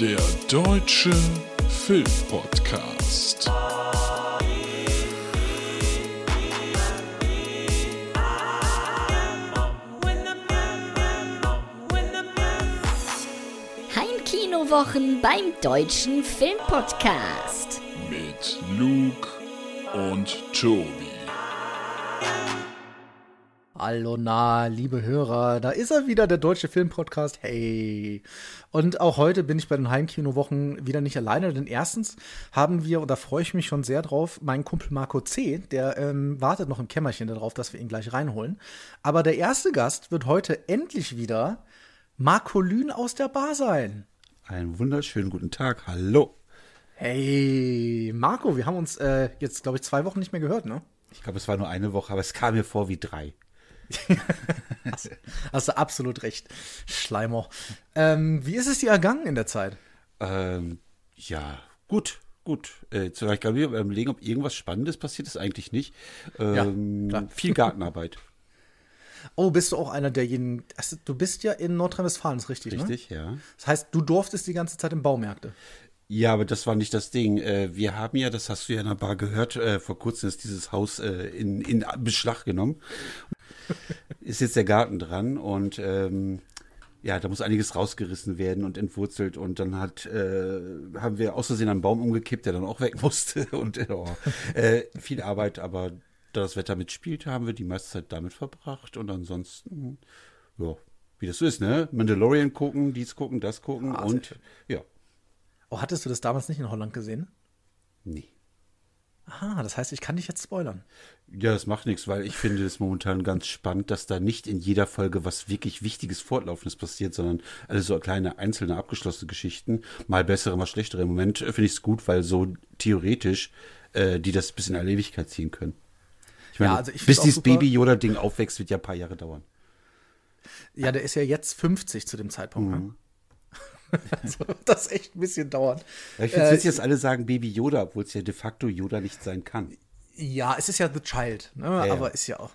Der Deutsche Filmpodcast. Heimkinowochen beim Deutschen Filmpodcast. Mit Luke und Tobi. Hallo na, liebe Hörer, da ist er wieder, der deutsche Filmpodcast. Hey. Und auch heute bin ich bei den Heimkinowochen wieder nicht alleine, denn erstens haben wir, und da freue ich mich schon sehr drauf, meinen Kumpel Marco C., der ähm, wartet noch im Kämmerchen darauf, dass wir ihn gleich reinholen. Aber der erste Gast wird heute endlich wieder Marco Lühn aus der Bar sein. Einen wunderschönen guten Tag. Hallo. Hey, Marco, wir haben uns äh, jetzt, glaube ich, zwei Wochen nicht mehr gehört, ne? Ich glaube, es war nur eine Woche, aber es kam mir vor wie drei. hast, hast, du absolut recht, Schleimer. Ähm, wie ist es dir ergangen in der Zeit? Ähm, ja, gut, gut. Äh, ich glaube, wir überlegen, ob irgendwas Spannendes passiert ist, eigentlich nicht. Ähm, ja, viel Gartenarbeit. Oh, bist du auch einer derjenigen, also, du bist ja in Nordrhein-Westfalen, ist richtig, Richtig, ne? ja. Das heißt, du durftest die ganze Zeit in Baumärkte. Ja, aber das war nicht das Ding. Äh, wir haben ja, das hast du ja in der Bar gehört, äh, vor kurzem ist dieses Haus äh, in, in Beschlag genommen. Ist jetzt der Garten dran und ähm, ja, da muss einiges rausgerissen werden und entwurzelt und dann hat äh, haben wir aus Versehen einen Baum umgekippt, der dann auch weg musste und oh, äh, viel Arbeit, aber da das Wetter mitspielte, haben wir die meiste Zeit damit verbracht und ansonsten ja, wie das so ist, ne? Mandalorian gucken, dies gucken, das gucken ah, und ja. Oh, hattest du das damals nicht in Holland gesehen? Nee. Aha, das heißt, ich kann dich jetzt spoilern. Ja, das macht nichts, weil ich finde es momentan ganz spannend, dass da nicht in jeder Folge was wirklich Wichtiges, Fortlaufendes passiert, sondern alles so kleine, einzelne, abgeschlossene Geschichten. Mal bessere, mal schlechtere. Im Moment finde ich es gut, weil so theoretisch äh, die das bis in alle Ewigkeit ziehen können. Ich meine, ja, also ich bis dieses Baby-Yoda-Ding aufwächst, wird ja ein paar Jahre dauern. Ja, der ist ja jetzt 50 zu dem Zeitpunkt. Ne? Also, das echt ein bisschen dauern. Ja, ich finde es äh, witzig, dass alle sagen Baby Yoda, obwohl es ja de facto Yoda nicht sein kann. Ja, es ist ja The Child, ne? ja, aber ja. ist ja auch.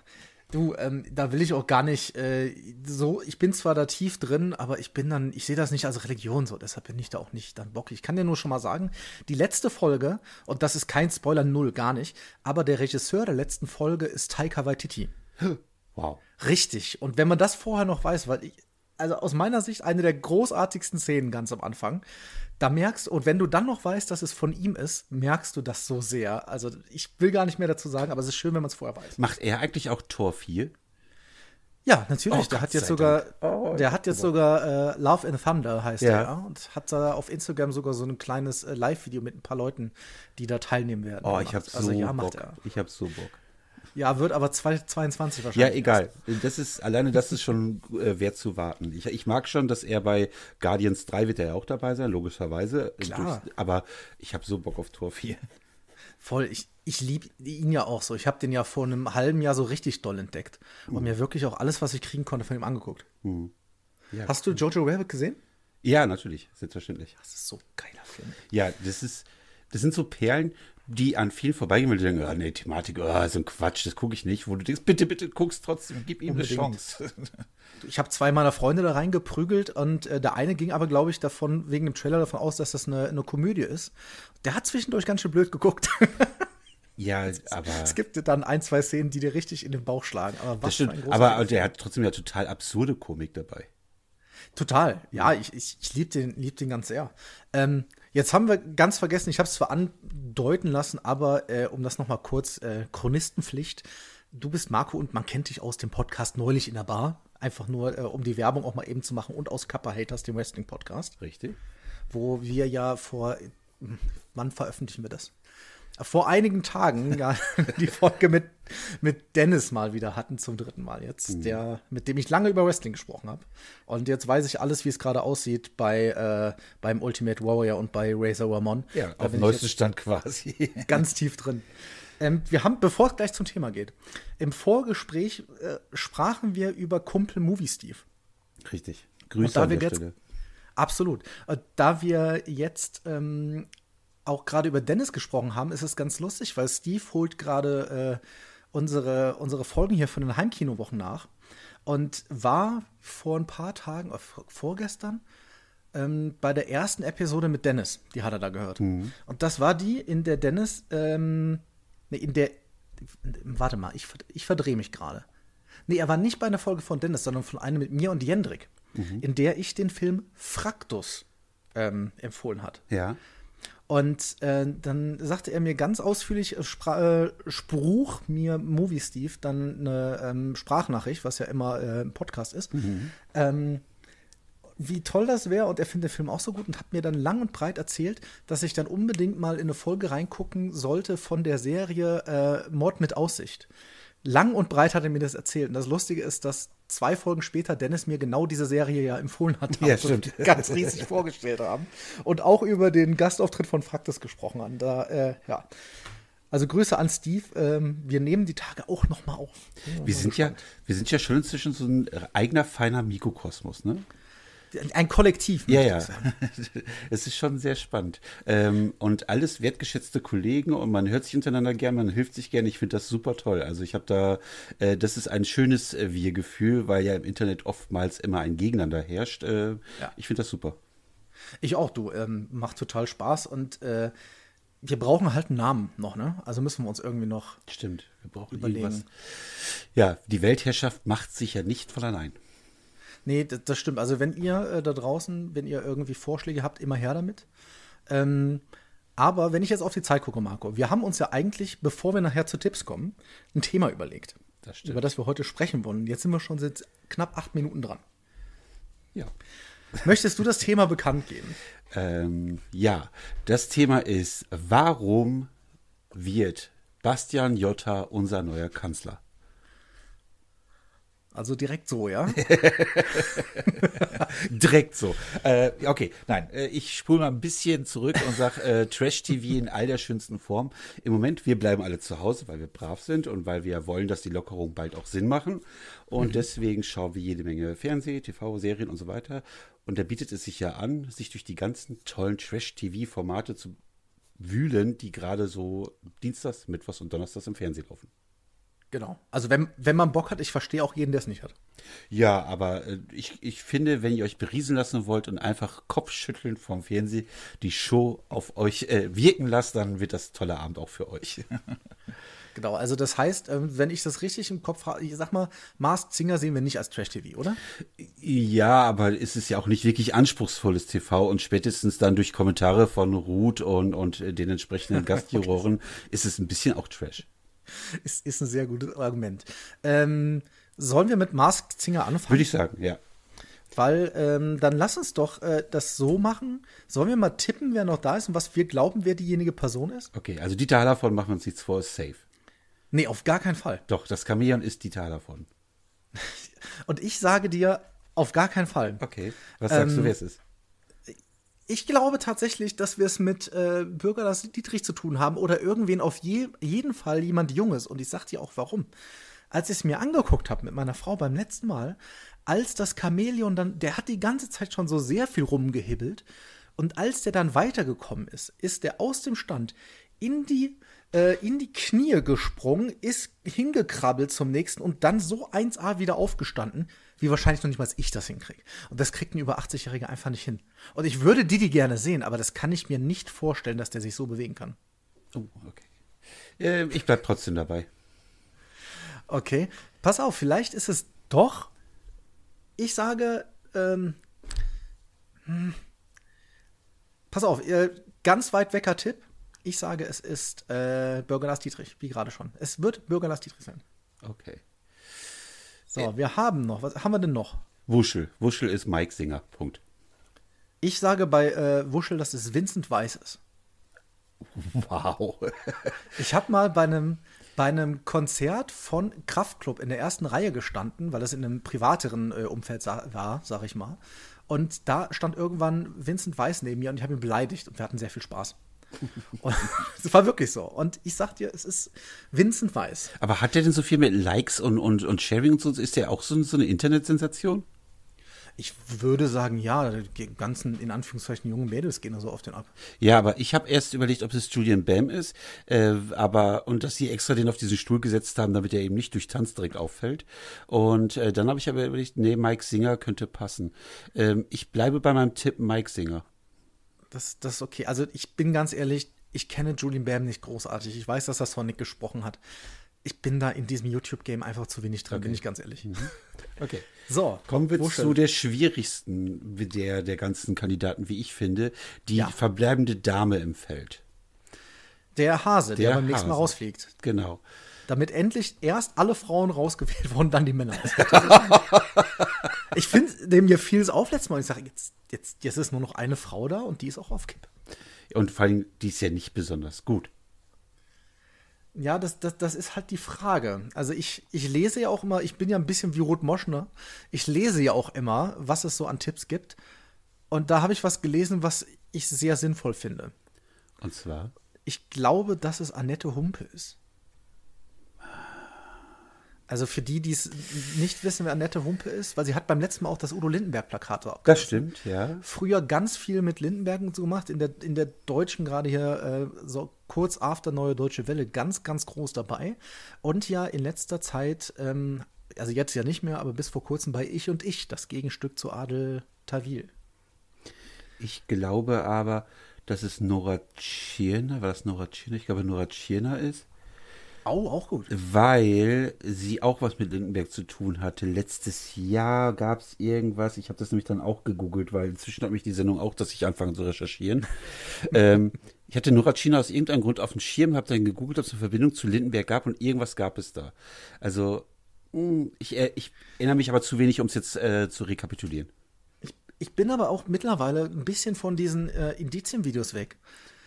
Du, ähm, da will ich auch gar nicht äh, so, ich bin zwar da tief drin, aber ich bin dann, ich sehe das nicht als Religion so, deshalb bin ich da auch nicht dann Bock. Ich kann dir nur schon mal sagen, die letzte Folge, und das ist kein Spoiler, null, gar nicht, aber der Regisseur der letzten Folge ist Taika Waititi. Wow. Richtig. Und wenn man das vorher noch weiß, weil ich, also aus meiner Sicht eine der großartigsten Szenen ganz am Anfang. Da merkst und wenn du dann noch weißt, dass es von ihm ist, merkst du das so sehr. Also ich will gar nicht mehr dazu sagen, aber es ist schön, wenn man es vorher weiß. Macht er eigentlich auch Tor 4? Ja, natürlich. Oh, der, hat jetzt sogar, oh, der hat jetzt sogar äh, Love in Thunder heißt ja. er und hat da auf Instagram sogar so ein kleines äh, Live-Video mit ein paar Leuten, die da teilnehmen werden. Oh, ich habe so also, ja, Bock. Ich habe so Bock. Ja, wird aber 22 wahrscheinlich. Ja, egal. Das ist, alleine das ist schon äh, wert zu warten. Ich, ich mag schon, dass er bei Guardians 3 wird er ja auch dabei sein, logischerweise. Klar. aber ich habe so Bock auf Tor 4. Voll, ich, ich liebe ihn ja auch so. Ich habe den ja vor einem halben Jahr so richtig doll entdeckt. Und mhm. mir wirklich auch alles, was ich kriegen konnte, von ihm angeguckt. Mhm. Ja, Hast du Jojo Rabbit gesehen? Ja, natürlich, selbstverständlich. Das ist so ein geiler Film. Ja, das ist, das sind so Perlen, die an viel vorbeigehen, weil die denken, oh, nee, Thematik, oh, so ein Quatsch, das gucke ich nicht. Wo du denkst, bitte, bitte, guckst trotzdem, gib ihm Unbedingt. eine Chance. Ich habe zwei meiner Freunde da reingeprügelt und äh, der eine ging aber, glaube ich, davon, wegen dem Trailer davon aus, dass das eine, eine Komödie ist. Der hat zwischendurch ganz schön blöd geguckt. Ja, aber. Es gibt dann ein, zwei Szenen, die dir richtig in den Bauch schlagen. Aber das stimmt. Aber der hat trotzdem ja total absurde Komik dabei. Total. Ja, ich, ich, ich liebe den, lieb den ganz sehr. Ähm, Jetzt haben wir ganz vergessen, ich habe es zwar andeuten lassen, aber äh, um das noch mal kurz, äh, Chronistenpflicht. Du bist Marco und man kennt dich aus dem Podcast neulich in der Bar. Einfach nur, äh, um die Werbung auch mal eben zu machen und aus Kappa Haters, dem Wrestling-Podcast. Richtig. Wo wir ja vor, wann veröffentlichen wir das? Vor einigen Tagen ja, die Folge mit, mit Dennis mal wieder hatten, zum dritten Mal jetzt, mhm. der, mit dem ich lange über Wrestling gesprochen habe. Und jetzt weiß ich alles, wie es gerade aussieht bei äh, beim Ultimate Warrior und bei Razor Ramon. Ja, da auf dem neuesten Stand quasi. ganz tief drin. Ähm, wir haben, bevor es gleich zum Thema geht, im Vorgespräch äh, sprachen wir über Kumpel Movie Steve. Richtig. Grüße an der Stelle. Absolut. Und da wir jetzt ähm, auch gerade über Dennis gesprochen haben, ist es ganz lustig, weil Steve holt gerade äh, unsere, unsere Folgen hier von den Heimkinowochen nach und war vor ein paar Tagen, äh, vorgestern, ähm, bei der ersten Episode mit Dennis. Die hat er da gehört. Mhm. Und das war die, in der Dennis, ähm, nee, in der, warte mal, ich, ich verdrehe mich gerade. Nee, er war nicht bei einer Folge von Dennis, sondern von einer mit mir und Jendrik, Mhm. in der ich den Film Fraktus ähm, empfohlen hat. Ja. Und äh, dann sagte er mir ganz ausführlich, äh, spra- äh, Spruch mir Movie Steve dann eine ähm, Sprachnachricht, was ja immer äh, ein Podcast ist, ähm, wie toll das wäre und er findet den Film auch so gut und hat mir dann lang und breit erzählt, dass ich dann unbedingt mal in eine Folge reingucken sollte von der Serie äh, Mord mit Aussicht. Lang und breit hat er mir das erzählt. Und das Lustige ist, dass zwei Folgen später Dennis mir genau diese Serie ja empfohlen hat. Ja, stimmt. Ganz riesig vorgestellt haben. Und auch über den Gastauftritt von Fraktus gesprochen haben. Da, äh, ja. Also Grüße an Steve. Ähm, wir nehmen die Tage auch noch mal auf. Wir sind ja, wir sind ja schon inzwischen so ein eigener feiner Mikrokosmos, ne? Ein Kollektiv. Ja, ja. Es ist schon sehr spannend. Ähm, und alles wertgeschätzte Kollegen und man hört sich untereinander gern, man hilft sich gern. Ich finde das super toll. Also ich habe da, äh, das ist ein schönes äh, Wir-Gefühl, weil ja im Internet oftmals immer ein Gegeneinander herrscht. Äh, Ja. Ich finde das super. Ich auch, du. Ähm, macht total Spaß und äh, wir brauchen halt einen Namen noch, ne? Also müssen wir uns irgendwie noch Stimmt. Wir brauchen Überlegen. irgendwas. Ja, die Weltherrschaft macht sich ja nicht von allein. Nee, das, das stimmt. Also wenn ihr äh, da draußen, wenn ihr irgendwie Vorschläge habt, immer her damit. Ähm, aber wenn ich jetzt auf die Zeit gucke, Marco, wir haben uns ja eigentlich, bevor wir nachher zu Tipps kommen, ein Thema überlegt. Das. Über das wir heute sprechen wollen. Jetzt sind wir schon seit knapp acht Minuten dran. Ja. Möchtest du das Thema bekannt geben? Ähm, ja, das Thema ist, warum wird Bastian Jotta unser neuer Kanzler? Also direkt so, ja? Direkt so. Äh, okay, nein, äh, ich spule mal ein bisschen zurück und sage äh, Trash-TV in all der schönsten Form. Im Moment, wir bleiben alle zu Hause, weil wir brav sind und weil wir wollen, dass die Lockerungen bald auch Sinn machen. Und deswegen schauen wir jede Menge Fernseh, TV, Serien und so weiter. Und da bietet es sich ja an, sich durch die ganzen tollen Trash-TV-Formate zu wühlen, die gerade so Dienstags, Mittwochs und Donnerstags im Fernsehen laufen. Genau. Also wenn, wenn man Bock hat, ich verstehe auch jeden, der es nicht hat. Ja, aber äh, ich, ich finde, wenn ihr euch beriesen lassen wollt und einfach Kopfschütteln vom Fernsehen die Show auf euch äh, wirken lasst, dann wird das toller Abend auch für euch. Genau, also das heißt, ähm, wenn ich das richtig im Kopf habe, ich sag mal, Masked Singer sehen wir nicht als Trash-TV, oder? Ja, aber es ist ja auch nicht wirklich anspruchsvolles TV und spätestens dann durch Kommentare von Ruth und, und äh, den entsprechenden Gastjuroren ist es ein bisschen auch Trash. Ist, ist ein sehr gutes Argument. Ähm, sollen wir mit Masked Singer anfangen? Würde ich sagen, ja. Weil ähm, dann lass uns doch äh, das so machen. Sollen wir mal tippen, wer noch da ist und was wir glauben, wer diejenige Person ist? Okay, also Dieter Hallervorden machen wir uns nichts vor, ist safe. Nee, auf gar keinen Fall. Doch, das Chamäleon ist Dieter Hallervorden. Und ich sage dir, auf gar keinen Fall. Okay, was sagst Ähm, du, wer es ist? Ich glaube tatsächlich, dass wir es mit äh, Bürger Lars Dietrich zu tun haben oder irgendwen auf je, jeden Fall jemand Junges. Und ich sag dir auch warum. Als ich es mir angeguckt habe mit meiner Frau beim letzten Mal, als das Chamäleon dann, der hat die ganze Zeit schon so sehr viel rumgehibbelt. Und als der dann weitergekommen ist, ist der aus dem Stand in die, äh, in die Knie gesprungen, ist hingekrabbelt zum nächsten und dann so 1A wieder aufgestanden, wie wahrscheinlich noch nicht mal ich das hinkriege. Und das kriegt ein über 80-Jähriger einfach nicht hin. Und ich würde Didi gerne sehen, aber das kann ich mir nicht vorstellen, dass der sich so bewegen kann. Oh, okay. Äh, ich bleib trotzdem dabei. Okay, pass auf, vielleicht ist es doch. Ich sage, ähm, hm, pass auf, äh, ganz weit wecker Tipp. Ich sage, es ist äh, Bürger Lars Dietrich, wie gerade schon. Es wird Bürger Lars Dietrich sein. Okay. So, wir haben noch, was haben wir denn noch? Wuschel. Wuschel ist Mike Singer. Punkt. Ich sage bei äh, Wuschel, dass es Vincent Weiss ist. Wow. Ich habe mal bei einem, bei einem Konzert von Kraftklub in der ersten Reihe gestanden, weil das in einem privateren äh, Umfeld sa war, sag ich mal. Und da stand irgendwann Vincent Weiss neben mir und ich habe ihn beleidigt und wir hatten sehr viel Spaß. Es war wirklich so. Und ich sag dir, es ist Vincent Weiss. Aber hat der denn so viel mit Likes und, und, und Sharing und so? Ist der auch so, so eine Internetsensation? Ich würde sagen, ja, die ganzen, in Anführungszeichen, jungen Mädels gehen da so auf den ab. Ja, aber ich habe erst überlegt, ob es Julian Bam ist, äh, aber und dass sie extra den auf diesen Stuhl gesetzt haben, damit er eben nicht durch Tanz direkt auffällt. Und äh, dann habe ich aber überlegt, nee, Mike Singer könnte passen. Ähm, ich bleibe bei meinem Tipp Mike Singer. Das, das ist okay. Also ich bin ganz ehrlich, ich kenne Julian Bam nicht großartig. Ich weiß, dass das von Nick gesprochen hat. Ich bin da in diesem YouTube-Game einfach zu wenig drin, bin ich ganz ehrlich. Okay. So, Kommen wir zu der schwierigsten der, der ganzen Kandidaten, wie ich finde, die Ja. verbleibende Dame im Feld. Der Hase, der, Der beim nächsten Mal Hase. rausfliegt. Genau. Damit endlich erst alle Frauen rausgewählt wurden, dann die Männer. ich finde, dem mir fiel es auf letztes Mal. Ich sage, jetzt, jetzt, jetzt ist nur noch eine Frau da und die ist auch auf Kipp. Und vor allem, die ist ja nicht besonders gut. Ja, das, das, das ist halt die Frage. Also ich, ich lese ja auch immer, ich bin ja ein bisschen wie Ruth Moschner. Ich lese ja auch immer, was es so an Tipps gibt. Und da habe ich was gelesen, was ich sehr sinnvoll finde. Und zwar, Ich glaube, dass es Annette Humpe ist. Also für die, die es nicht wissen, wer Annette Humpe ist, weil sie hat beim letzten Mal auch das Udo Lindenberg-Plakat drauf. das stimmt, ja. Früher ganz viel mit Lindenberg und so gemacht, in der, in der Deutschen gerade hier äh, so kurz after Neue Deutsche Welle ganz, ganz groß dabei. Und ja in letzter Zeit, ähm, also jetzt ja nicht mehr, aber bis vor kurzem bei Ich und Ich, das Gegenstück zu Adel Tawil. Ich glaube aber, dass es Nora Tschirner, war das Nora Tschirner? Ich glaube, Nora Tschirner ist. Au, auch gut. weil sie auch was mit Lindenberg zu tun hatte. Letztes Jahr gab es irgendwas, ich habe das nämlich dann auch gegoogelt, weil inzwischen hat mich die Sendung auch, dass ich anfange zu recherchieren. ähm, ich hatte Nora China aus irgendeinem Grund auf dem Schirm, habe dann gegoogelt, ob es eine Verbindung zu Lindenberg gab und irgendwas gab es da. Also mh, ich, äh, ich erinnere mich aber zu wenig, um es jetzt äh, zu rekapitulieren. Ich, ich bin aber auch mittlerweile ein bisschen von diesen äh, Indizienvideos weg.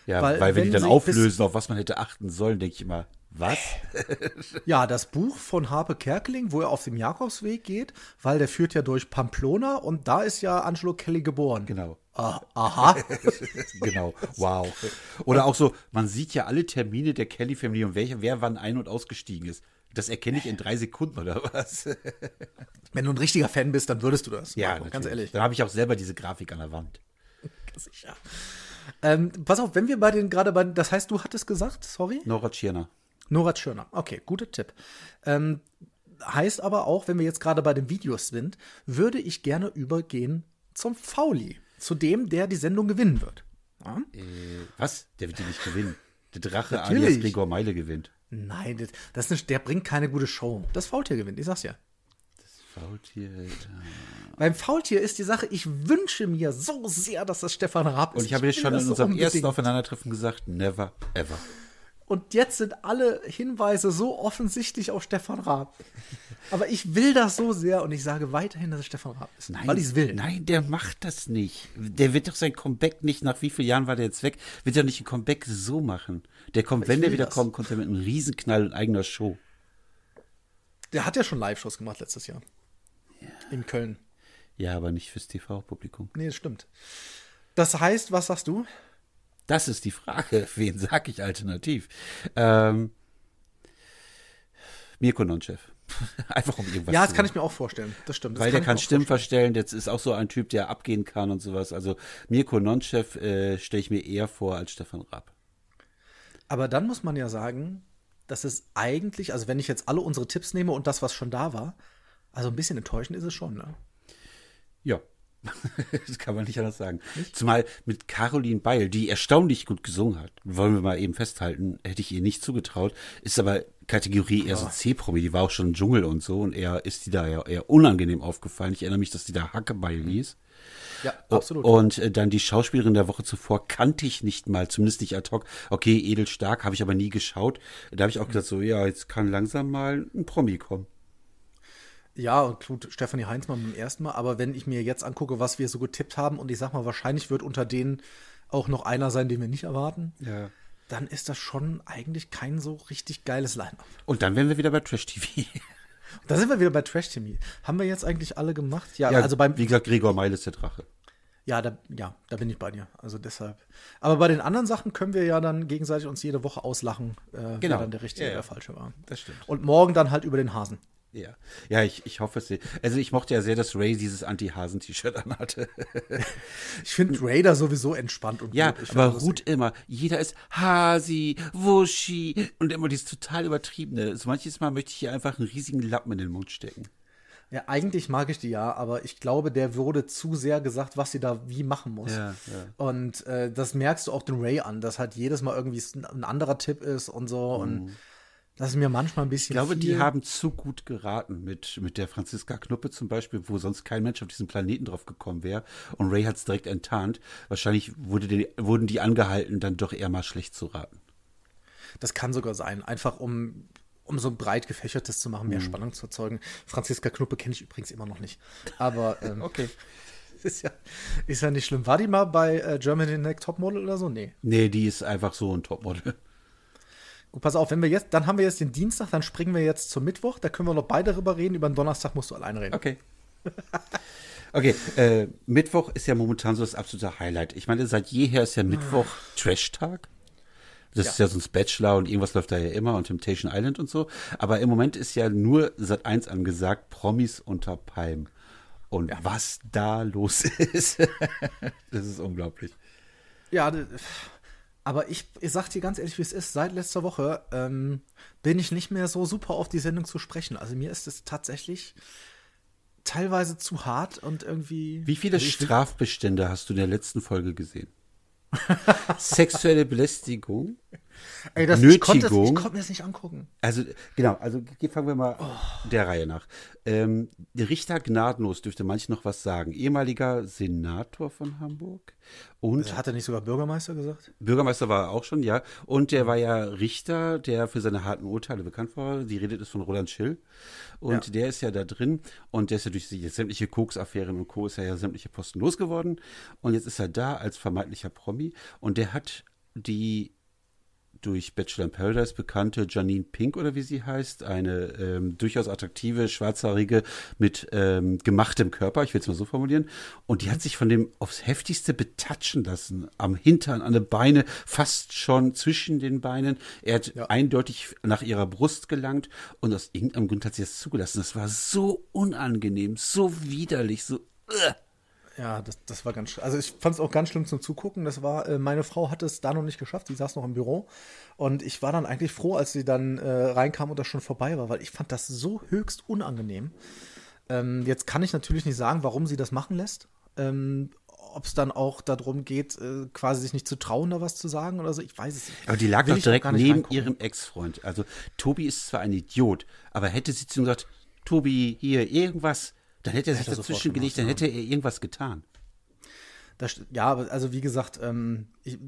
Ja, Weil, weil, wenn, die wenn dann sie auflösen, auf was man hätte achten sollen, denke ich immer, was? Ja, das Buch von Harpe Kerkeling, wo er auf dem Jakobsweg geht, weil der führt ja durch Pamplona und da ist ja Angelo Kelly geboren. Genau. Ah, aha. genau, wow. Oder auch so, man sieht ja alle Termine der Kelly-Familie und welcher, wer wann ein- und ausgestiegen ist. Das erkenne ich in drei Sekunden oder was? Wenn du ein richtiger Fan bist, dann würdest du das. Marco, ganz ehrlich. Dann habe ich auch selber diese Grafik an der Wand. Sicher. Ähm, pass auf, wenn wir bei den gerade bei, das heißt, du hattest gesagt, sorry? Nora Tschirner. Nora Tschirner. Okay, guter Tipp. Ähm, heißt aber auch, wenn wir jetzt gerade bei den Videos sind, würde ich gerne übergehen zum Fauli, zu dem, der die Sendung gewinnen wird. Ja? Was? Der wird die nicht gewinnen. Der Drache Natürlich. alias Gregor Meile gewinnt. Nein, das, das ist der bringt keine gute Show. Das Faultier gewinnt, ich sag's ja. Faultier. Beim Faultier ist die Sache, ich wünsche mir so sehr, dass das Stefan Raab ist. Und ich habe dir schon das in unserem unbedingt. ersten Aufeinandertreffen gesagt, never ever. Und jetzt sind alle Hinweise so offensichtlich auf Stefan Raab. Aber ich will das so sehr und ich sage weiterhin, dass es Stefan Raab ist. weil ich es will. Nein, der macht das nicht. Der wird doch sein Comeback nicht, nach wie vielen Jahren war der jetzt weg, wird er nicht ein Comeback so machen. Der kommt, wenn der wieder das. kommt, kommt er mit einem Riesenknall und eigener Show. Der hat ja schon Live-Shows gemacht letztes Jahr. In Köln. Ja, aber nicht fürs TV-Publikum. Nee, das stimmt. Das heißt, was sagst du? Das ist die Frage. Wen sag ich alternativ? Ähm, Mirko Nonchev. Einfach um irgendwas ja, zu das kann ich mir auch vorstellen. Das stimmt. Das Weil der kann Stimmen vorstellen. verstellen, der ist auch so ein Typ, der abgehen kann und sowas. Also Mirko Nonchev äh, stelle ich mir eher vor als Stefan Raab. Aber dann muss man ja sagen, dass es eigentlich, also wenn ich jetzt alle unsere Tipps nehme und das, was schon da war, also ein bisschen enttäuschend ist es schon, ne? Ja. das kann man nicht anders sagen. Zumal mit Caroline Beil, die erstaunlich gut gesungen hat, wollen wir mal eben festhalten, hätte ich ihr nicht zugetraut, ist aber Kategorie eher so C-Promi, die war auch schon im Dschungel und so und eher ist die da ja eher unangenehm aufgefallen. Ich erinnere mich, dass die da Hackebeil hieß. Ja, absolut. Und äh, dann die Schauspielerin der Woche zuvor kannte ich nicht mal, zumindest nicht ad hoc. Okay, Edel Stark habe ich aber nie geschaut. Da habe ich auch gesagt, so, ja, jetzt kann langsam mal ein Promi kommen. Ja, und gut, Stefanie Heinzmann beim ersten Mal, aber wenn ich mir jetzt angucke, was wir so getippt haben, und ich sag mal, wahrscheinlich wird unter denen auch noch einer sein, den wir nicht erwarten, Ja. dann ist das schon eigentlich kein so richtig geiles Line-Up. Und dann wären wir wieder bei Trash TV. Da sind wir wieder bei Trash TV. Haben wir jetzt eigentlich alle gemacht? Ja, also beim, wie gesagt, Gregor Meil ist der Drache. ja, da, ja, da bin ich bei dir. Also deshalb. Aber bei den anderen Sachen können wir ja dann gegenseitig uns jede Woche auslachen, äh, wer Genau. dann der richtige Ja, ja. oder der falsche war. Das stimmt. Und morgen dann halt über den Hasen. Ja, ja ich, ich hoffe es. Also ich mochte ja sehr, dass Ray dieses Anti-Hasen-T-Shirt anhatte. Ich finde Raider sowieso entspannt und Ja, aber Ruth immer. Jeder ist Hasi, Wuschi und immer dieses total übertriebene. So manches Mal möchte ich hier einfach einen riesigen Lappen in den Mund stecken. Ja, eigentlich mag ich die ja, aber ich glaube, der wurde zu sehr gesagt, was sie da wie machen muss. Ja, ja. Und äh, das merkst du auch den Ray an, dass halt jedes Mal irgendwie ein- ein anderer Tipp ist und so. Und das ist mir manchmal ein bisschen. Ich glaube, die viel. haben zu gut geraten mit, mit der Franziska Knuppe zum Beispiel, wo sonst kein Mensch auf diesen Planeten drauf gekommen wäre. Und Ray hat es direkt enttarnt. Wahrscheinlich wurde die, wurden die angehalten, dann doch eher mal schlecht zu raten. Das kann sogar sein, einfach um, um so ein breit gefächertes zu machen, mehr Spannung zu erzeugen. Franziska Knuppe kenne ich übrigens immer noch nicht. Aber ähm, Okay. ist, ja, ist ja nicht schlimm. War die mal bei äh, Germany Next Topmodel oder so? Nee. Nee, die ist einfach so ein Topmodel. Gut, pass auf, wenn wir jetzt, dann haben wir jetzt den Dienstag, dann springen wir jetzt zum Mittwoch. Da können wir noch beide drüber reden. Über den Donnerstag musst du alleine reden. Okay. Okay, äh, Mittwoch ist ja momentan so das absolute Highlight. Ich meine, seit jeher ist ja Mittwoch Trash-Tag. Das ist ja sonst Bachelor und irgendwas läuft da ja immer und Temptation Island und so. Aber im Moment ist ja nur Sat 1 angesagt, Promis unter Palm. Und was da los ist, das ist unglaublich. Ja, d- aber ich, ich sag dir ganz ehrlich, wie es ist. Seit letzter Woche ähm, bin ich nicht mehr so super auf die Sendung zu sprechen. Also mir ist es tatsächlich teilweise zu hart und irgendwie. Wie viele also Strafbestände hast du in der letzten Folge gesehen? Sexuelle Belästigung. Ey, das, ich konnte Nötigung. ich konnte mir das nicht angucken. Also, genau, also ge- fangen wir mal der Reihe nach. Ähm, der Richter Gnadenlos dürfte manch noch was sagen. Ehemaliger Senator von Hamburg und Hat er nicht sogar Bürgermeister gesagt? Bürgermeister war er auch schon, ja. Und der war ja Richter, der für seine harten Urteile bekannt war. Die Rede ist von Roland Schill. Und Ja. der ist ja da drin. Und der ist ja durch die sämtliche Koks-Affären und Co. ist er ja sämtliche Posten losgeworden. Und jetzt ist er da als vermeintlicher Promi. Und der hat die durch Bachelor in Paradise bekannte Janine Pink oder wie sie heißt, eine ähm, durchaus attraktive, schwarzhaarige mit ähm, gemachtem Körper, ich will es mal so formulieren. Und die hat sich von dem aufs heftigste betatschen lassen, am Hintern, an den Beine, fast schon zwischen den Beinen. Er hat Ja. eindeutig nach ihrer Brust gelangt und aus irgendeinem Grund hat sie das zugelassen. Das war so unangenehm, so widerlich, so. Ugh. Ja, das, das war ganz sch- Also ich fand es auch ganz schlimm zum Zugucken. Das war, äh, meine Frau hat es da noch nicht geschafft, die saß noch im Büro. Und ich war dann eigentlich froh, als sie dann äh, reinkam und das schon vorbei war, weil ich fand das so höchst unangenehm. Ähm, jetzt kann ich natürlich nicht sagen, warum sie das machen lässt. Ähm, Ob es dann auch darum geht, äh, quasi sich nicht zu trauen, da was zu sagen oder so, ich weiß es nicht. Aber die lag Will doch direkt neben reingucken. ihrem Ex-Freund. Also Tobi ist zwar ein Idiot, aber hätte sie zu ihm gesagt, Tobi, hier, irgendwas, dann hätte er sich dazwischen gelegt, dann hätte er irgendwas getan. Das, ja, also wie gesagt, ähm, ich,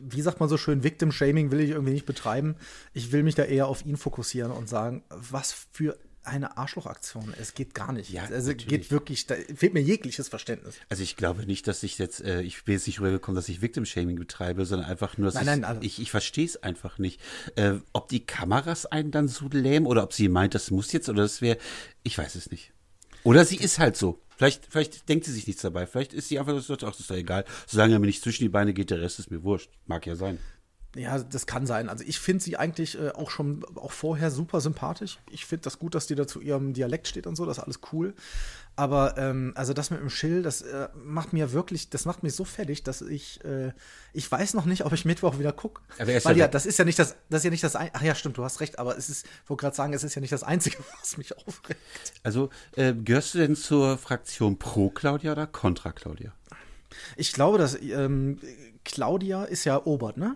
wie sagt man so schön, Victim Shaming will ich irgendwie nicht betreiben. Ich will mich da eher auf ihn fokussieren und sagen, was für eine Arschlochaktion. Es geht gar nicht. Ja, also natürlich. geht wirklich, da fehlt mir jegliches Verständnis. Also ich glaube nicht, dass ich jetzt, äh, ich bin jetzt nicht rübergekommen, dass ich Victim-Shaming betreibe, sondern einfach nur, dass Nein, nein, also- ich, ich verstehe es einfach nicht. Äh, ob die Kameras einen dann so lähmen oder ob sie meint, das muss jetzt oder das wäre, ich weiß es nicht. Oder sie ist halt so. Vielleicht, vielleicht denkt sie sich nichts dabei. Vielleicht ist sie einfach so, ach, das ist doch egal. Solange er mir nicht zwischen die Beine geht, der Rest ist mir wurscht. Mag ja sein. Ja, das kann sein. Also ich finde sie eigentlich äh, auch schon auch vorher super sympathisch. Ich finde das gut, dass die da zu ihrem Dialekt steht und so, das ist alles cool. Aber ähm, also das mit dem Schill, das äh, macht mir wirklich, das macht mich so fertig, dass ich, äh, ich weiß noch nicht, ob ich Mittwoch wieder gucke. Weil ja das ist ja nicht das, das ist ja nicht das, ein ach ja, stimmt, du hast recht, aber es ist, wollte gerade sagen, es ist ja nicht das Einzige, was mich aufregt. Also, äh, gehörst du denn zur Fraktion pro Claudia oder contra Claudia? Ich glaube, dass ähm, Claudia ist ja Obert, ne?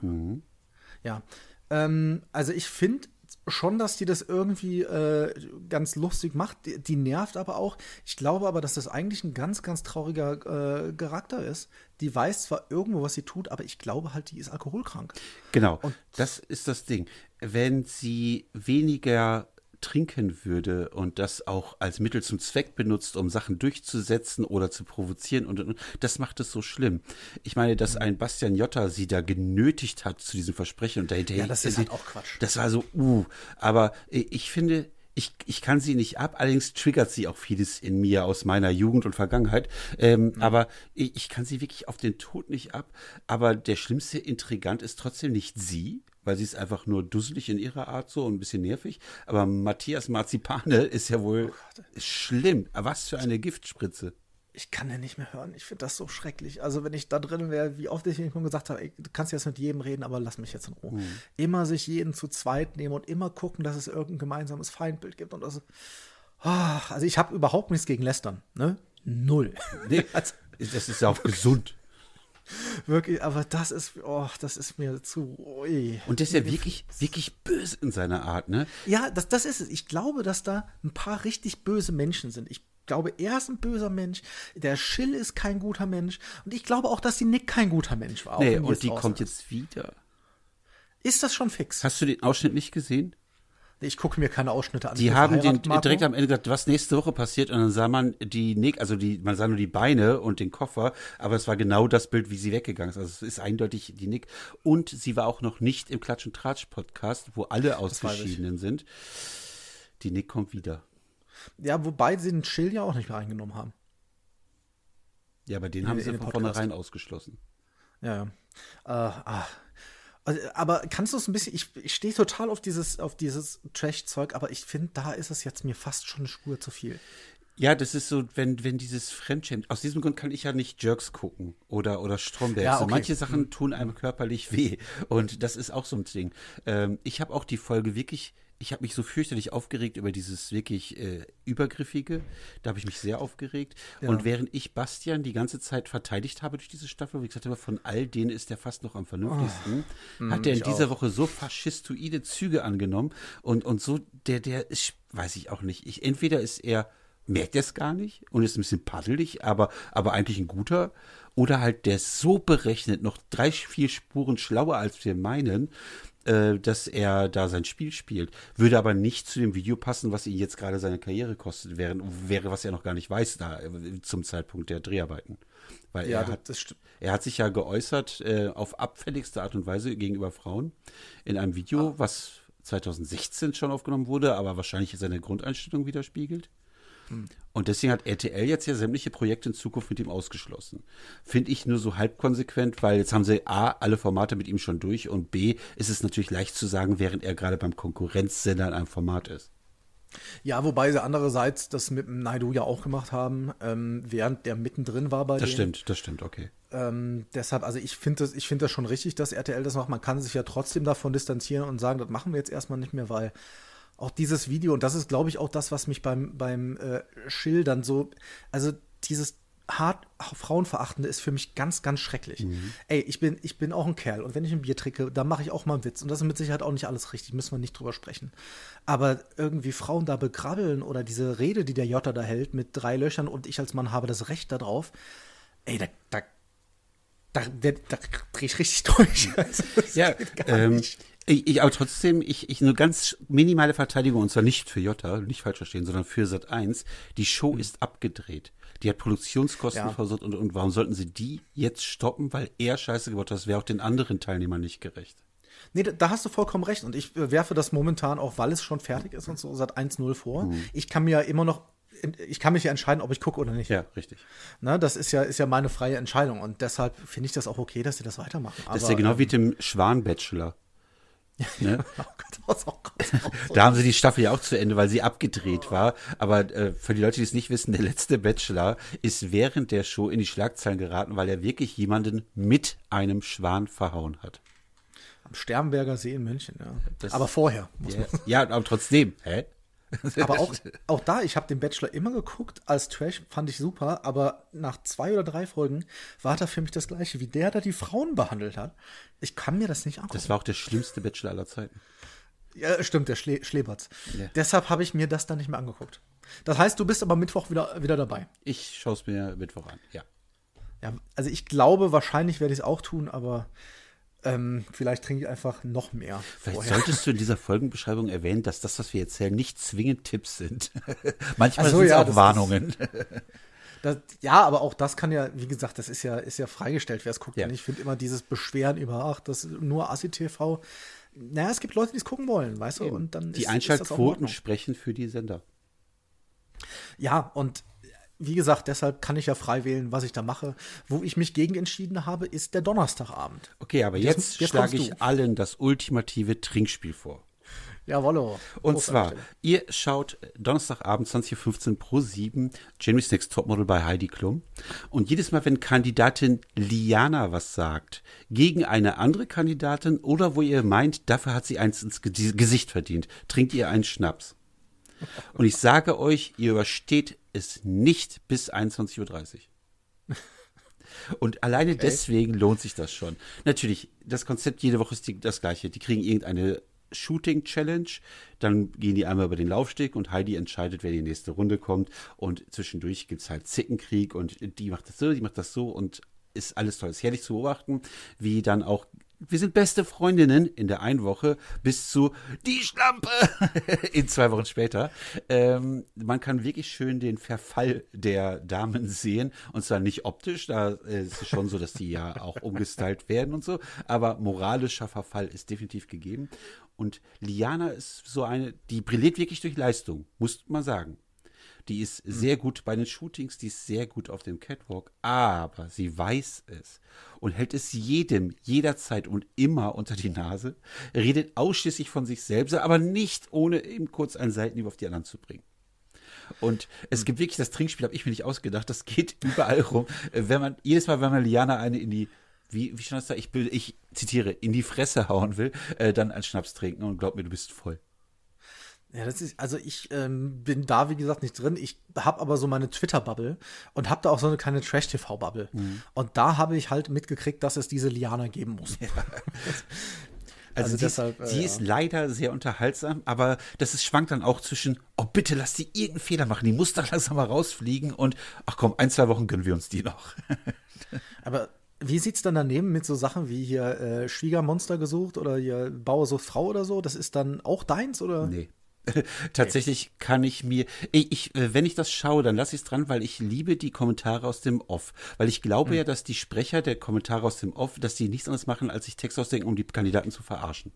Ja. Ähm, also ich finde schon, dass die das irgendwie äh, ganz lustig macht. Die, die nervt aber auch. Ich glaube aber, dass das eigentlich ein ganz, ganz trauriger äh, Charakter ist. Die weiß zwar irgendwo, was sie tut, aber ich glaube halt, die ist alkoholkrank. Genau, das ist das Ding. Wenn sie weniger trinken würde und das auch als Mittel zum Zweck benutzt, um Sachen durchzusetzen oder zu provozieren und, und, und das macht es so schlimm. Ich meine, dass ein Bastian Jotta sie da genötigt hat zu diesem Versprechen und dahinter Ja, das ist halt auch Quatsch. Das war so, uh, aber ich finde, ich, ich kann sie nicht ab, allerdings triggert sie auch vieles in mir aus meiner Jugend und Vergangenheit. Ähm, Aber ich, ich kann sie wirklich auf den Tod nicht ab. Aber der schlimmste Intrigant ist trotzdem nicht sie, weil sie ist einfach nur dusselig in ihrer Art so und ein bisschen nervig. Aber Matthias Marzipane ist ja wohl schlimm. Was für eine Giftspritze. Ich kann ja nicht mehr hören. Ich finde das so schrecklich. Also, wenn ich da drin wäre, wie oft ich mir gesagt habe, ey, du kannst jetzt mit jedem reden, aber lass mich jetzt in Ruhe. Immer sich jeden zu zweit nehmen und immer gucken, dass es irgendein gemeinsames Feindbild gibt. Und das, Ah, also, ich habe überhaupt nichts gegen Lästern. Ne? Null. Nee, Also, das ist ja auch gesund. Wirklich, aber das ist, oh, das ist mir zu. Ui. Und der ist ja wirklich, wirklich böse in seiner Art, ne? Ja, das, das ist es. Ich glaube, dass da ein paar richtig böse Menschen sind. Ich glaube, er ist ein böser Mensch. Der Schill ist kein guter Mensch. Und ich glaube auch, dass die Nick kein guter Mensch war. Nee, und die kommt ist. jetzt wieder. Ist das schon fix? Hast du den Ausschnitt nicht gesehen? Ich gucke mir keine Ausschnitte an. Die haben den Marco. direkt am Ende gesagt, was nächste Woche passiert, und dann sah man die Nick, also die, man sah nur die Beine und den Koffer, aber es war genau das Bild, wie sie weggegangen ist. Also es ist eindeutig die Nick. Und sie war auch noch nicht im Klatsch und Tratsch Podcast, wo alle ausgeschiedenen sind. Die Nick kommt wieder. Ja, wobei sie den Chill ja auch nicht mehr eingenommen haben. Ja, aber den In- haben sie den von vornherein ausgeschlossen. Ja, ja. Äh, ah. Also, aber kannst du es ein bisschen, ich, ich stehe total auf dieses, auf dieses Trash-Zeug, aber ich finde, da ist es jetzt mir fast schon eine Spur zu viel. Ja, das ist so, wenn, wenn dieses Fremdschämen, aus diesem Grund kann ich ja nicht Jerks gucken oder, oder Stromberg. Ja, So okay. manche Sachen tun einem körperlich weh. Und das ist auch so ein Ding. Ähm, ich habe auch die Folge wirklich, ich habe mich so fürchterlich aufgeregt über dieses wirklich äh, Übergriffige. Da habe ich mich sehr aufgeregt. Und während ich Bastian die ganze Zeit verteidigt habe durch diese Staffel, wie gesagt habe, von all denen ist der fast noch am vernünftigsten, hat er in dieser auch. Woche so faschistoide Züge angenommen und, und so, der, der ist, weiß ich auch nicht. Ich, entweder ist er merkt er es gar nicht und ist ein bisschen paddelig, aber, aber eigentlich ein guter. Oder halt der ist so berechnet, noch drei, vier Spuren schlauer als wir meinen, äh, dass er da sein Spiel spielt. Würde aber nicht zu dem Video passen, was ihn jetzt gerade seine Karriere kostet, wäre, wäre was er noch gar nicht weiß da äh, zum Zeitpunkt der Dreharbeiten. Weil Ja, er hat, er hat sich ja geäußert äh, auf abfälligste Art und Weise gegenüber Frauen in einem Video, was 2016 schon aufgenommen wurde, aber wahrscheinlich seine Grundeinstellung widerspiegelt. Und deswegen hat RTL jetzt ja sämtliche Projekte in Zukunft mit ihm ausgeschlossen. Finde ich nur so halb konsequent, weil jetzt haben sie A, alle Formate mit ihm schon durch und B, ist es natürlich leicht zu sagen, während er gerade beim Konkurrenzsender in einem Format ist. Ja, wobei sie andererseits das mit dem Naidu ja auch gemacht haben, ähm, während der mittendrin war bei Das denen. stimmt, das stimmt, okay. Ähm, deshalb, also ich finde das, ich finde das schon richtig, dass RTL das macht. Man kann sich ja trotzdem davon distanzieren und sagen, das machen wir jetzt erstmal nicht mehr, weil auch dieses Video, und das ist, glaube ich, auch das, was mich beim, beim äh, Schildern so, also dieses hart Frauenverachtende ist für mich ganz, ganz schrecklich. Ey, ich bin, ich bin auch ein Kerl und wenn ich ein Bier trinke, dann mache ich auch mal einen Witz. Und das ist mit Sicherheit auch nicht alles richtig, müssen wir nicht drüber sprechen. Aber irgendwie Frauen da begrabbeln oder diese Rede, die der Jota da hält mit drei Löchern und ich als Mann habe das Recht darauf, ey, da, da, da, da, da drehe ich richtig durch. Also, Ja, ähm, nicht. Ich, ich, aber trotzdem, ich, ich eine ganz minimale Verteidigung, und zwar nicht für Jota, nicht falsch verstehen, sondern für Sat 1. Die Show ist abgedreht. Die hat Produktionskosten Ja. versorgt und, und warum sollten sie die jetzt stoppen? Weil er Scheiße gebaut hat. Das wäre auch den anderen Teilnehmern nicht gerecht. Nee, da, hast du vollkommen recht. Und ich äh, werfe das momentan, auch weil es schon fertig ist und so, seit 1-0 vor. Mhm. Ich kann mir ja immer noch, ich kann mich ja entscheiden, ob ich gucke oder nicht. Ja, richtig. Ne, das ist ja, ist ja meine freie Entscheidung. Und deshalb finde ich das auch okay, dass sie das weitermachen. Das ist ja genau wie mit dem Schwan-Bachelor. Ne? Oh Gott, oh Gott, oh Gott. Da haben sie die Staffel ja auch zu Ende, weil sie abgedreht war. Aber äh, für die Leute, die es nicht wissen, der letzte Bachelor ist während der Show in die Schlagzeilen geraten, weil er wirklich jemanden mit einem Schwan verhauen hat. Am Sternberger See in München, ja. Das- aber vorher. Muss Ja, ja, aber trotzdem. Hä? Aber auch, auch da, ich habe den Bachelor immer geguckt als Trash, fand ich super, aber nach zwei oder drei Folgen war da für mich das Gleiche, wie der da die Frauen behandelt hat. Ich kann mir das nicht angucken. Das war auch der schlimmste Bachelor aller Zeiten. ja, stimmt, der Schle Schleberts. Ja. Deshalb habe ich mir das dann nicht mehr angeguckt. Das heißt, du bist aber Mittwoch wieder, wieder dabei. Ich schaue es mir Mittwoch an. Ja. Ja, also ich glaube, wahrscheinlich werde ich es auch tun, aber ähm, vielleicht trinke ich einfach noch mehr Vielleicht vorher. solltest du in dieser Folgenbeschreibung erwähnen, dass das, was wir erzählen, nicht zwingend Tipps sind. Manchmal so, sind es ja, auch Warnungen. Das, ja, aber auch das kann ja, wie gesagt, das ist ja, ist ja freigestellt, wer es guckt. Ja. Und ich finde immer dieses Beschweren über, ach, das ist nur Assi-TV. Naja, es gibt Leute, die es gucken wollen, weißt du? Und dann die ist, ist Einschaltquoten Ordnung. sprechen für die Sender. Ja, und wie gesagt, deshalb kann ich ja frei wählen, was ich da mache. Wo ich mich gegen entschieden habe, ist der Donnerstagabend. Okay, aber Jetzt- jetzt, jetzt schlage ich allen das ultimative Trinkspiel vor. Jawollo. Und zwar, ihr schaut Donnerstagabend 20.15 Uhr pro 7 Jamie's Next Topmodel bei Heidi Klum. Und jedes Mal, wenn Kandidatin Liana was sagt, gegen eine andere Kandidatin oder wo ihr meint, dafür hat sie eins ins Ge- Gesicht verdient, trinkt ihr einen Schnaps. Und ich sage euch, ihr übersteht es nicht bis 21.30 Uhr. Und alleine deswegen lohnt sich das schon. Natürlich, das Konzept jede Woche ist die, das gleiche. Die kriegen irgendeine Shooting-Challenge, dann gehen die einmal über den Laufsteg und Heidi entscheidet, wer die nächste Runde kommt. Und zwischendurch gibt es halt Zickenkrieg und die macht das so, die macht das so und ist alles toll. Ist herrlich zu beobachten, wie dann auch wir sind beste Freundinnen in der einen Woche bis zu die Schlampe in zwei Wochen später. Ähm, man kann wirklich schön den Verfall der Damen sehen und zwar nicht optisch, da äh, ist es schon so, dass die ja auch umgestylt werden und so, aber moralischer Verfall ist definitiv gegeben. Und Liana ist so eine, die brilliert wirklich durch Leistung, muss man sagen. Die ist sehr gut bei den Shootings, die ist sehr gut auf dem Catwalk, aber sie weiß es und hält es jedem, jederzeit und immer unter die Nase, redet ausschließlich von sich selbst, aber nicht ohne eben kurz einen Seitenhieb auf die anderen zu bringen. Und es gibt wirklich das Trinkspiel, habe ich mir nicht ausgedacht, das geht überall rum. Äh, Wenn man, jedes Mal, wenn man Liana eine in die, wie, wie stand das da? Ich, ich zitiere, in die Fresse hauen will, äh, dann einen Schnaps trinken und glaub mir, du bist voll. Ja, das ist, also ich ähm, bin da, wie gesagt, nicht drin. Ich habe aber so meine Twitter-Bubble und habe da auch so eine kleine Trash-TV-Bubble. Mhm. Und da habe ich halt mitgekriegt, dass es diese Liana geben muss. Also, Also sie, deshalb, ist, äh, sie ja. ist leider sehr unterhaltsam, aber das ist, schwankt dann auch zwischen, oh bitte lass die irgendeinen Fehler machen, die muss doch langsam mal rausfliegen und ach komm, ein, zwei Wochen gönnen wir uns die noch. Aber wie sieht's dann daneben mit so Sachen wie hier äh, Schwiegermonster gesucht oder hier Bauer sucht Frau oder so? Das ist dann auch deins oder? Nee. Tatsächlich kann ich mir, ich, ich, äh, wenn ich das schaue, dann lasse ich es dran, weil ich liebe die Kommentare aus dem Off. Weil ich glaube ja, dass die Sprecher der Kommentare aus dem Off, dass die nichts anderes machen, als sich Text ausdenken, um die Kandidaten zu verarschen.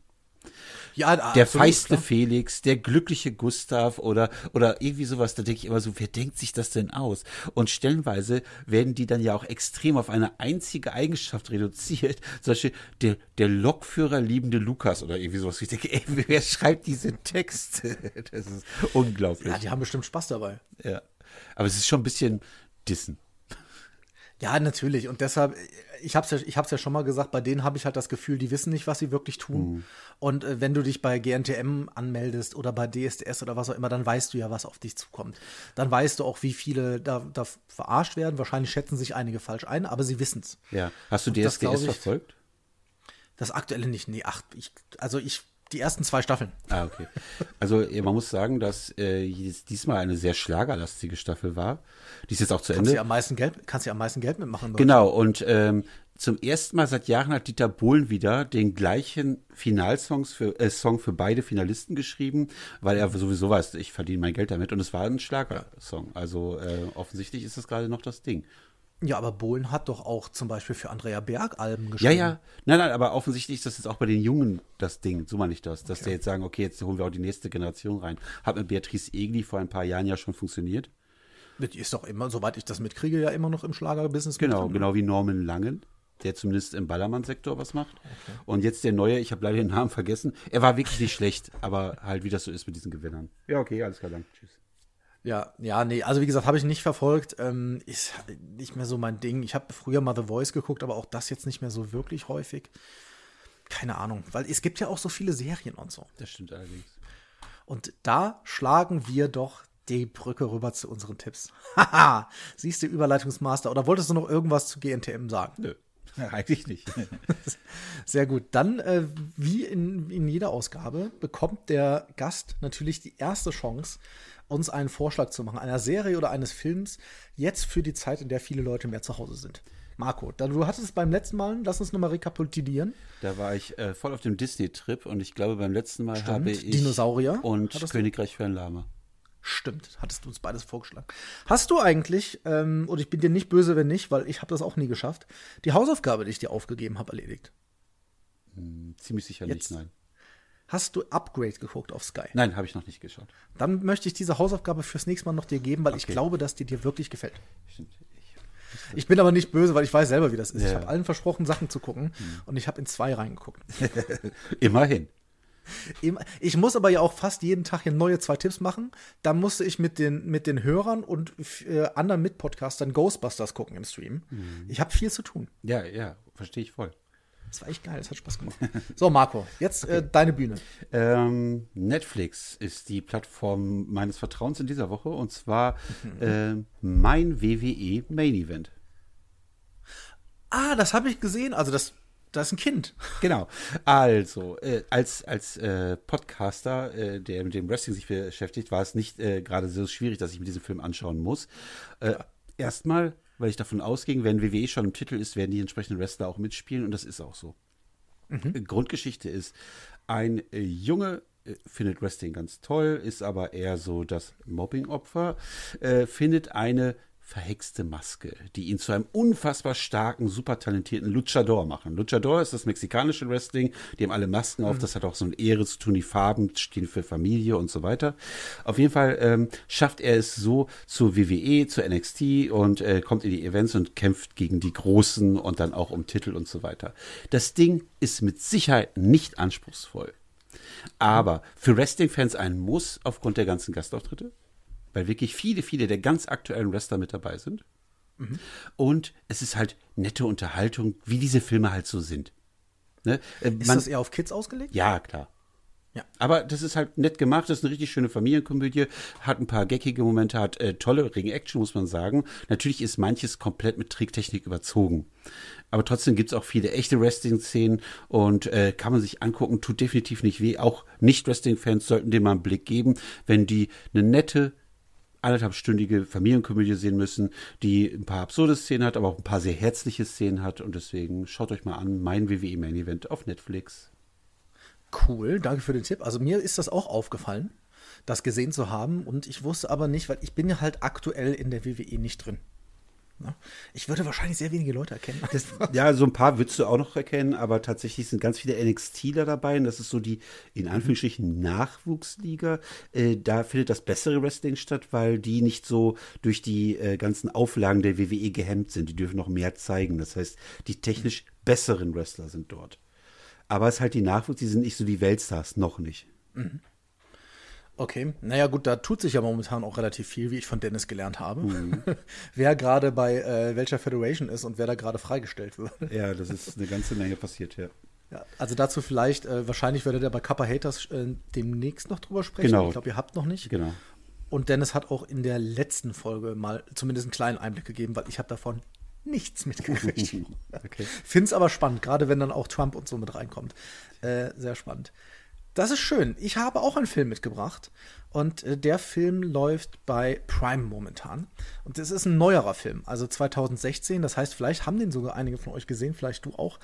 Ja, der absolut, feiste klar. Felix, der glückliche Gustav oder, oder irgendwie sowas, da denke ich immer so, wer denkt sich das denn aus? Und stellenweise werden die dann ja auch extrem auf eine einzige Eigenschaft reduziert. Zum Beispiel der, der Lokführer liebende Lukas oder irgendwie sowas. Ich denke, ey, wer schreibt diese Texte? Das ist unglaublich. Ja, die haben bestimmt Spaß dabei. Ja. Aber es ist schon ein bisschen Dissen. Ja, natürlich. Und deshalb, ich habe es ja, ich hab's ja schon mal gesagt, bei denen habe ich halt das Gefühl, die wissen nicht, was sie wirklich tun. Und äh, wenn du dich bei GNTM anmeldest oder bei DSDS oder was auch immer, dann weißt du ja, was auf dich zukommt. Dann weißt du auch, wie viele da, da verarscht werden. Wahrscheinlich schätzen sich einige falsch ein, aber sie wissen es. Ja. Hast du das DSDS ich- verfolgt? Das aktuelle nicht. Nee, ach, ich, also ich, die ersten zwei Staffeln. Ah, okay. Also man muss sagen, dass äh, dies- diesmal eine sehr schlagerlastige Staffel war. Die ist jetzt auch zu Kannst Ende. du am meisten Geld, kannst ja am meisten Geld mitmachen. Genau, und ähm, zum ersten Mal seit Jahren hat Dieter Bohlen wieder den gleichen Finalsongs für, äh, Song für beide Finalisten geschrieben, weil er sowieso weiß, ich verdiene mein Geld damit und es war ein Schlagersong. Also äh, offensichtlich ist das gerade noch das Ding. Ja, aber Bohlen hat doch auch zum Beispiel für Andrea Berg Alben Ja, geschrieben. ja, nein, nein, aber offensichtlich ist das jetzt auch bei den Jungen das Ding, so meine ich das, dass die jetzt sagen, okay, jetzt holen wir auch die nächste Generation rein. Hat mit Beatrice Egli vor ein paar Jahren ja schon funktioniert. Die ist doch immer, soweit ich das mitkriege, ja immer noch im Schlagerbusiness. Genau, drin. genau wie Norman Langen, der zumindest im Ballermann-Sektor was macht. Und jetzt der neue, ich habe leider den Namen vergessen. Er war wirklich nicht schlecht, aber halt wie das so ist mit diesen Gewinnern. Ja, okay, alles klar, danke. Tschüss. Ja, ja, nee, also wie gesagt, habe ich nicht verfolgt. Ähm, ist nicht mehr so mein Ding. Ich habe früher mal The Voice geguckt, aber auch das jetzt nicht mehr so wirklich häufig. Keine Ahnung, weil es gibt ja auch so viele Serien und so. Das stimmt allerdings. Und da schlagen wir doch die Brücke rüber zu unseren Tipps. Haha, siehst du, Überleitungsmaster. Oder wolltest du noch irgendwas zu GNTM sagen? Nö, eigentlich nicht. Sehr gut. Dann, äh, wie in, in jeder Ausgabe, bekommt der Gast natürlich die erste Chance, uns einen Vorschlag zu machen, einer Serie oder eines Films, jetzt für die Zeit, in der viele Leute mehr zu Hause sind. Marco, da, du hattest es beim letzten Mal, lass uns nochmal rekapitulieren. Da war ich äh, voll auf dem Disney-Trip und ich glaube, beim letzten Mal Stimmt, habe ich Dinosaurier und? Königreich für ein Lama. Stimmt, hattest du uns beides vorgeschlagen. Hast du eigentlich, ähm, und ich bin dir nicht böse, wenn nicht, weil ich habe das auch nie geschafft, die Hausaufgabe, die ich dir aufgegeben habe, erledigt? Ziemlich sicher Jetzt. nicht, nein. Hast du Upgrade geguckt auf Sky? Nein, habe ich noch nicht geschaut. Dann möchte ich diese Hausaufgabe fürs nächste Mal noch dir geben, weil ich Okay. glaube, dass die dir wirklich gefällt. Stimmt. Ich, Ich bin aber nicht böse, weil ich weiß selber, wie das ist. Ich Ja. habe allen versprochen, Sachen zu gucken und ich habe in zwei reingeguckt. immerhin. Im- Ich muss aber ja auch fast jeden Tag hier neue zwei Tipps machen. Da musste ich mit den, mit den Hörern und äh, anderen Mitpodcastern Ghostbusters gucken im Stream. Ich habe viel zu tun. Ja, ja, verstehe ich voll. Das war echt geil, das hat Spaß gemacht. So, Marco, jetzt äh, deine Bühne. Ähm, Netflix ist die Plattform meines Vertrauens in dieser Woche und zwar äh, mein WWE Main Event. Ah, das habe ich gesehen. Also, das, das ist ein Kind. Genau. Also, äh, als, als äh, Podcaster, äh, der mit dem Wrestling sich beschäftigt, war es nicht äh, gerade so schwierig, dass ich mir diesen Film anschauen muss. Äh, erstmal, weil ich davon ausging, wenn WWE schon im Titel ist, werden die entsprechenden Wrestler auch mitspielen und das ist auch so. Äh, Grundgeschichte ist, ein äh, Junge äh, findet Wrestling ganz toll, ist aber eher so das Mobbing-Opfer, äh, findet eine verhexte Maske, die ihn zu einem unfassbar starken, super talentierten Luchador machen. Luchador ist das mexikanische Wrestling, die haben alle Masken auf, das hat auch so eine Ehre zu tun, die Farben stehen für Familie und so weiter. Auf jeden Fall ähm, schafft er es so zu WWE, zu NXT und äh, kommt in die Events und kämpft gegen die Großen und dann auch um Titel und so weiter. Das Ding ist mit Sicherheit nicht anspruchsvoll. Aber für Wrestling-Fans ein Muss aufgrund der ganzen Gastauftritte, weil wirklich viele, viele der ganz aktuellen Wrestler mit dabei sind. Und es ist halt nette Unterhaltung, wie diese Filme halt so sind. Ne? Äh, Ist man- das eher auf Kids ausgelegt? ja, klar. Ja. Aber das ist halt nett gemacht, das ist eine richtig schöne Familienkomödie, hat ein paar geckige Momente, hat äh, tolle Ring-Action, muss man sagen. Natürlich ist manches komplett mit Tricktechnik überzogen. Aber trotzdem gibt's auch viele echte Wrestling-Szenen und äh, kann man sich angucken, tut definitiv nicht weh. Auch Nicht-Wrestling-Fans sollten dem mal einen Blick geben, wenn die eine nette, anderthalbstündige Familienkomödie sehen müssen, die ein paar absurde Szenen hat, aber auch ein paar sehr herzliche Szenen hat. Und deswegen schaut euch mal an, mein WWE Main Event auf Netflix. Cool, danke für den Tipp. Also mir ist das auch aufgefallen, das gesehen zu haben. Und ich wusste aber nicht, weil ich bin ja halt aktuell in der WWE nicht drin. Ne? Ich würde wahrscheinlich sehr wenige Leute erkennen. Das, ja, so ein paar würdest du auch noch erkennen, aber tatsächlich sind ganz viele NXTler dabei und das ist so die, in Anführungsstrichen, Nachwuchsliga. Äh, da findet das bessere Wrestling statt, weil die nicht so durch die äh, ganzen Auflagen der WWE gehemmt sind. Die dürfen noch mehr zeigen. Das heißt, die technisch besseren Wrestler sind dort. Aber es ist halt die Nachwuchs, die sind nicht so die Weltstars, noch nicht. Okay, naja gut, da tut sich ja momentan auch relativ viel, wie ich von Dennis gelernt habe. Mhm. wer gerade bei äh, welcher Federation ist und wer da gerade freigestellt wird. Ja, das ist eine ganze Menge passiert, ja. Ja, also dazu vielleicht, äh, wahrscheinlich werdet ihr bei Kappa Haters äh, demnächst noch drüber sprechen. Genau. Ich glaube, ihr habt noch nicht. Genau. Und Dennis hat auch in der letzten Folge mal zumindest einen kleinen Einblick gegeben, weil ich habe davon nichts mitgekriegt. Okay. Find's aber spannend, gerade wenn dann auch Trump und so mit reinkommt. Äh, sehr spannend. Das ist schön. Ich habe auch einen Film mitgebracht und äh, der Film läuft bei Prime momentan. Und es ist ein neuerer Film, also 2016. Das heißt, vielleicht haben den sogar einige von euch gesehen, vielleicht du auch.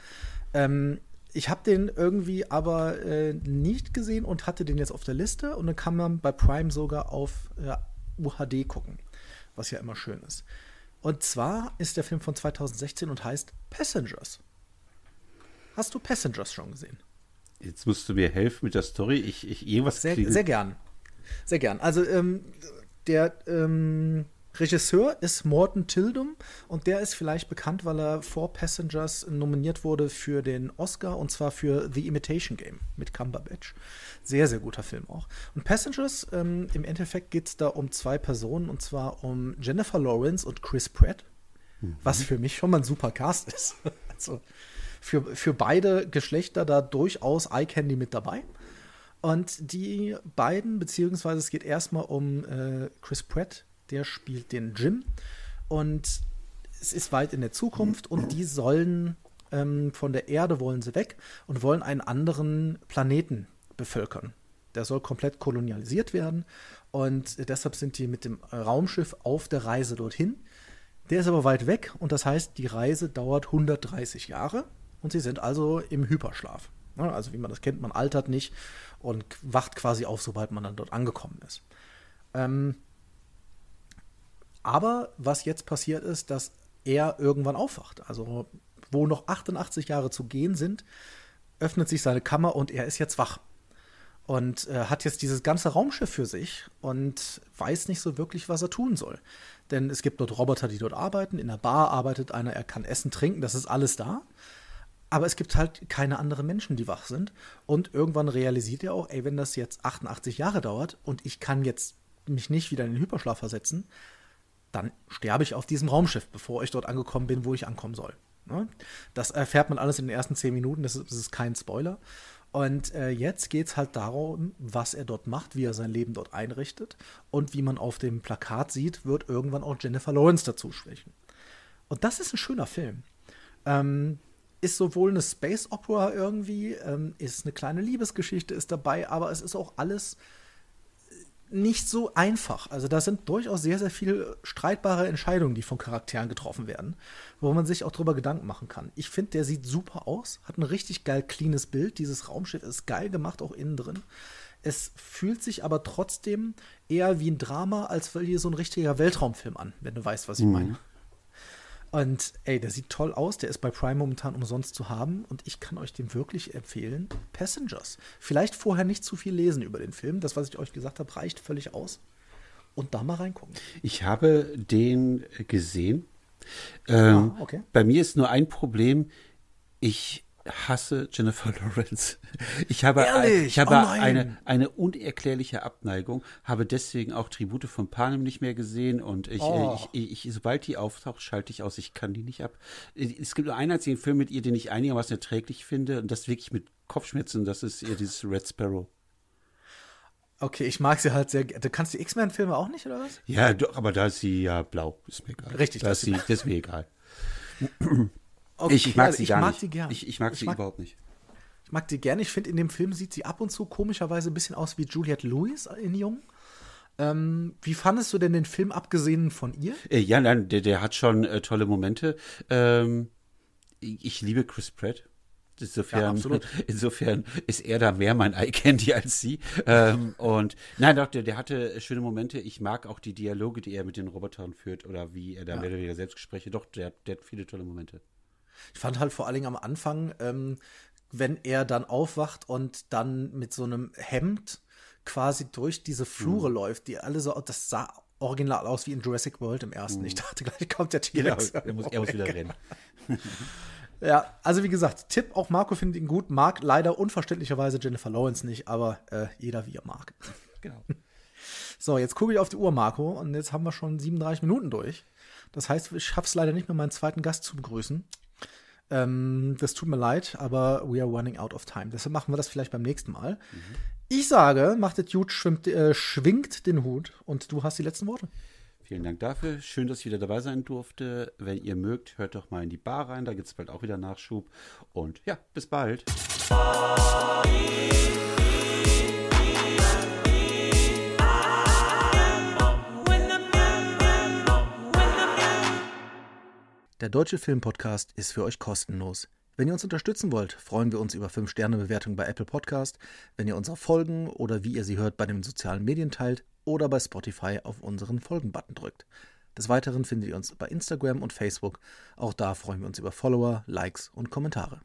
Ähm, ich habe den irgendwie aber äh, nicht gesehen und hatte den jetzt auf der Liste und dann kann man bei Prime sogar auf äh, UHD gucken, was ja immer schön ist. Und zwar ist der Film von 2016 und heißt Passengers. Hast du Passengers schon gesehen? Jetzt musst du mir helfen mit der Story. Ich, ich irgendwas Sehr, klingelt- sehr gern. Sehr gern. Also ähm, der ähm, Regisseur ist Morton Tildum und der ist vielleicht bekannt, weil er vor Passengers nominiert wurde für den Oscar und zwar für The Imitation Game mit Cumberbatch. Sehr, sehr guter Film auch. Und Passengers, ähm, im Endeffekt geht es da um zwei Personen und zwar um Jennifer Lawrence und Chris Pratt, was für mich schon mal ein super Cast ist. also für, für beide Geschlechter da durchaus Eye Candy mit dabei. Und die beiden, beziehungsweise es geht erstmal um äh, Chris Pratt, der spielt den Jim. Und es ist weit in der Zukunft und die sollen ähm, von der Erde wollen sie weg und wollen einen anderen Planeten bevölkern. Der soll komplett kolonialisiert werden und deshalb sind die mit dem Raumschiff auf der Reise dorthin. Der ist aber weit weg und das heißt, die Reise dauert 130 Jahre und sie sind also im Hyperschlaf. Also wie man das kennt, man altert nicht und wacht quasi auf, sobald man dann dort angekommen ist. Ähm, aber was jetzt passiert ist, dass er irgendwann aufwacht. Also wo noch 88 Jahre zu gehen sind, öffnet sich seine Kammer und er ist jetzt wach. und äh, hat jetzt dieses ganze Raumschiff für sich und weiß nicht so wirklich, was er tun soll. Denn es gibt dort Roboter, die dort arbeiten. In der Bar arbeitet einer, er kann essen, trinken, das ist alles da. Aber es gibt halt keine anderen Menschen, die wach sind. Und irgendwann realisiert er auch, ey, wenn das jetzt 88 Jahre dauert und ich kann jetzt mich nicht wieder in den Hyperschlaf versetzen, dann sterbe ich auf diesem Raumschiff, bevor ich dort angekommen bin, wo ich ankommen soll. Ne? Das erfährt man alles in den ersten zehn Minuten, das ist, das ist kein Spoiler. Und äh, jetzt geht es halt darum, was er dort macht, wie er sein Leben dort einrichtet. Und wie man auf dem Plakat sieht, wird irgendwann auch Jennifer Lawrence dazu sprechen. Und das ist ein schöner Film. Ähm, ist sowohl eine Space Opera irgendwie, ähm, ist eine kleine Liebesgeschichte ist dabei, aber es ist auch alles nicht so einfach. Also da sind durchaus sehr, sehr viele streitbare Entscheidungen, die von Charakteren getroffen werden, wo man sich auch drüber Gedanken machen kann. Ich finde, der sieht super aus, hat ein richtig geil cleanes Bild. Dieses Raumschiff ist geil gemacht, auch innen drin. Es fühlt sich aber trotzdem eher wie ein Drama, als wie so ein richtiger Weltraumfilm an, wenn du weißt, was ich mhm. meine. Und ey, der sieht toll aus, der ist bei Prime momentan umsonst zu haben und ich kann euch den wirklich empfehlen. Passengers. Vielleicht vorher nicht zu viel lesen über den Film. Das, was ich euch gesagt habe, reicht völlig aus. Und da mal reingucken. Ich habe den gesehen. Ähm, ah, okay. Bei mir ist nur ein Problem. Ich hasse Jennifer Lawrence. Ich habe, ich habe oh eine, eine unerklärliche Abneigung, habe deswegen auch Tribute von Panem nicht mehr gesehen und ich, oh. ich, ich, sobald die auftaucht, schalte ich aus. Ich kann die nicht ab. Es gibt nur einen einzigen Film mit ihr, den ich einigermaßen erträglich finde und das wirklich mit Kopfschmerzen, das ist ihr dieses Red Sparrow. Okay, ich mag sie halt sehr. Du kannst die X-Men-Filme auch nicht, oder was? Ja, doch, aber da ist sie ja blau. Ist mir egal. Richtig. Da ist sie, das ist mir egal. Okay, ich mag sie ich gar mag nicht. gern. Ich, ich mag ich sie mag, überhaupt nicht. Ich mag sie gerne. Ich finde, in dem Film sieht sie ab und zu komischerweise ein bisschen aus wie Juliette Lewis in Jung. Ähm, wie fandest du denn den Film abgesehen von ihr? Äh, ja, nein, der, der hat schon äh, tolle Momente. Ähm, ich liebe Chris Pratt. Insofern, ja, insofern ist er da mehr mein Eye Candy als sie. Ähm, und nein, doch, der, der hatte schöne Momente. Ich mag auch die Dialoge, die er mit den Robotern führt oder wie er da ja. mehr oder weniger Selbstgespräche. Doch, der, der hat viele tolle Momente. Ich fand halt vor allen Dingen am Anfang, ähm, wenn er dann aufwacht und dann mit so einem Hemd quasi durch diese Flure mhm. läuft, die alle so, das sah original aus wie in Jurassic World im ersten. Mhm. Ich dachte gleich kommt der T-Rex. Genau, er muss, er muss wieder rennen. ja, also wie gesagt, Tipp, auch Marco findet ihn gut, mag leider unverständlicherweise Jennifer Lawrence nicht, aber äh, jeder wie er mag. Genau. So, jetzt gucke ich auf die Uhr, Marco, und jetzt haben wir schon 37 Minuten durch. Das heißt, ich schaffe es leider nicht mehr, meinen zweiten Gast zu begrüßen. Ähm, das tut mir leid, aber we are running out of time. Deshalb machen wir das vielleicht beim nächsten Mal. Mhm. Ich sage, macht es gut, schwimmt, äh, schwingt den Hut und du hast die letzten Worte. Vielen Dank dafür. Schön, dass ich wieder dabei sein durfte. Wenn ihr mögt, hört doch mal in die Bar rein. Da gibt es bald auch wieder Nachschub. Und ja, bis bald. Der Deutsche Filmpodcast ist für euch kostenlos. Wenn ihr uns unterstützen wollt, freuen wir uns über 5-Sterne-Bewertungen bei Apple Podcast, wenn ihr unsere Folgen oder wie ihr sie hört bei den sozialen Medien teilt oder bei Spotify auf unseren Folgen-Button drückt. Des Weiteren findet ihr uns bei Instagram und Facebook. Auch da freuen wir uns über Follower, Likes und Kommentare.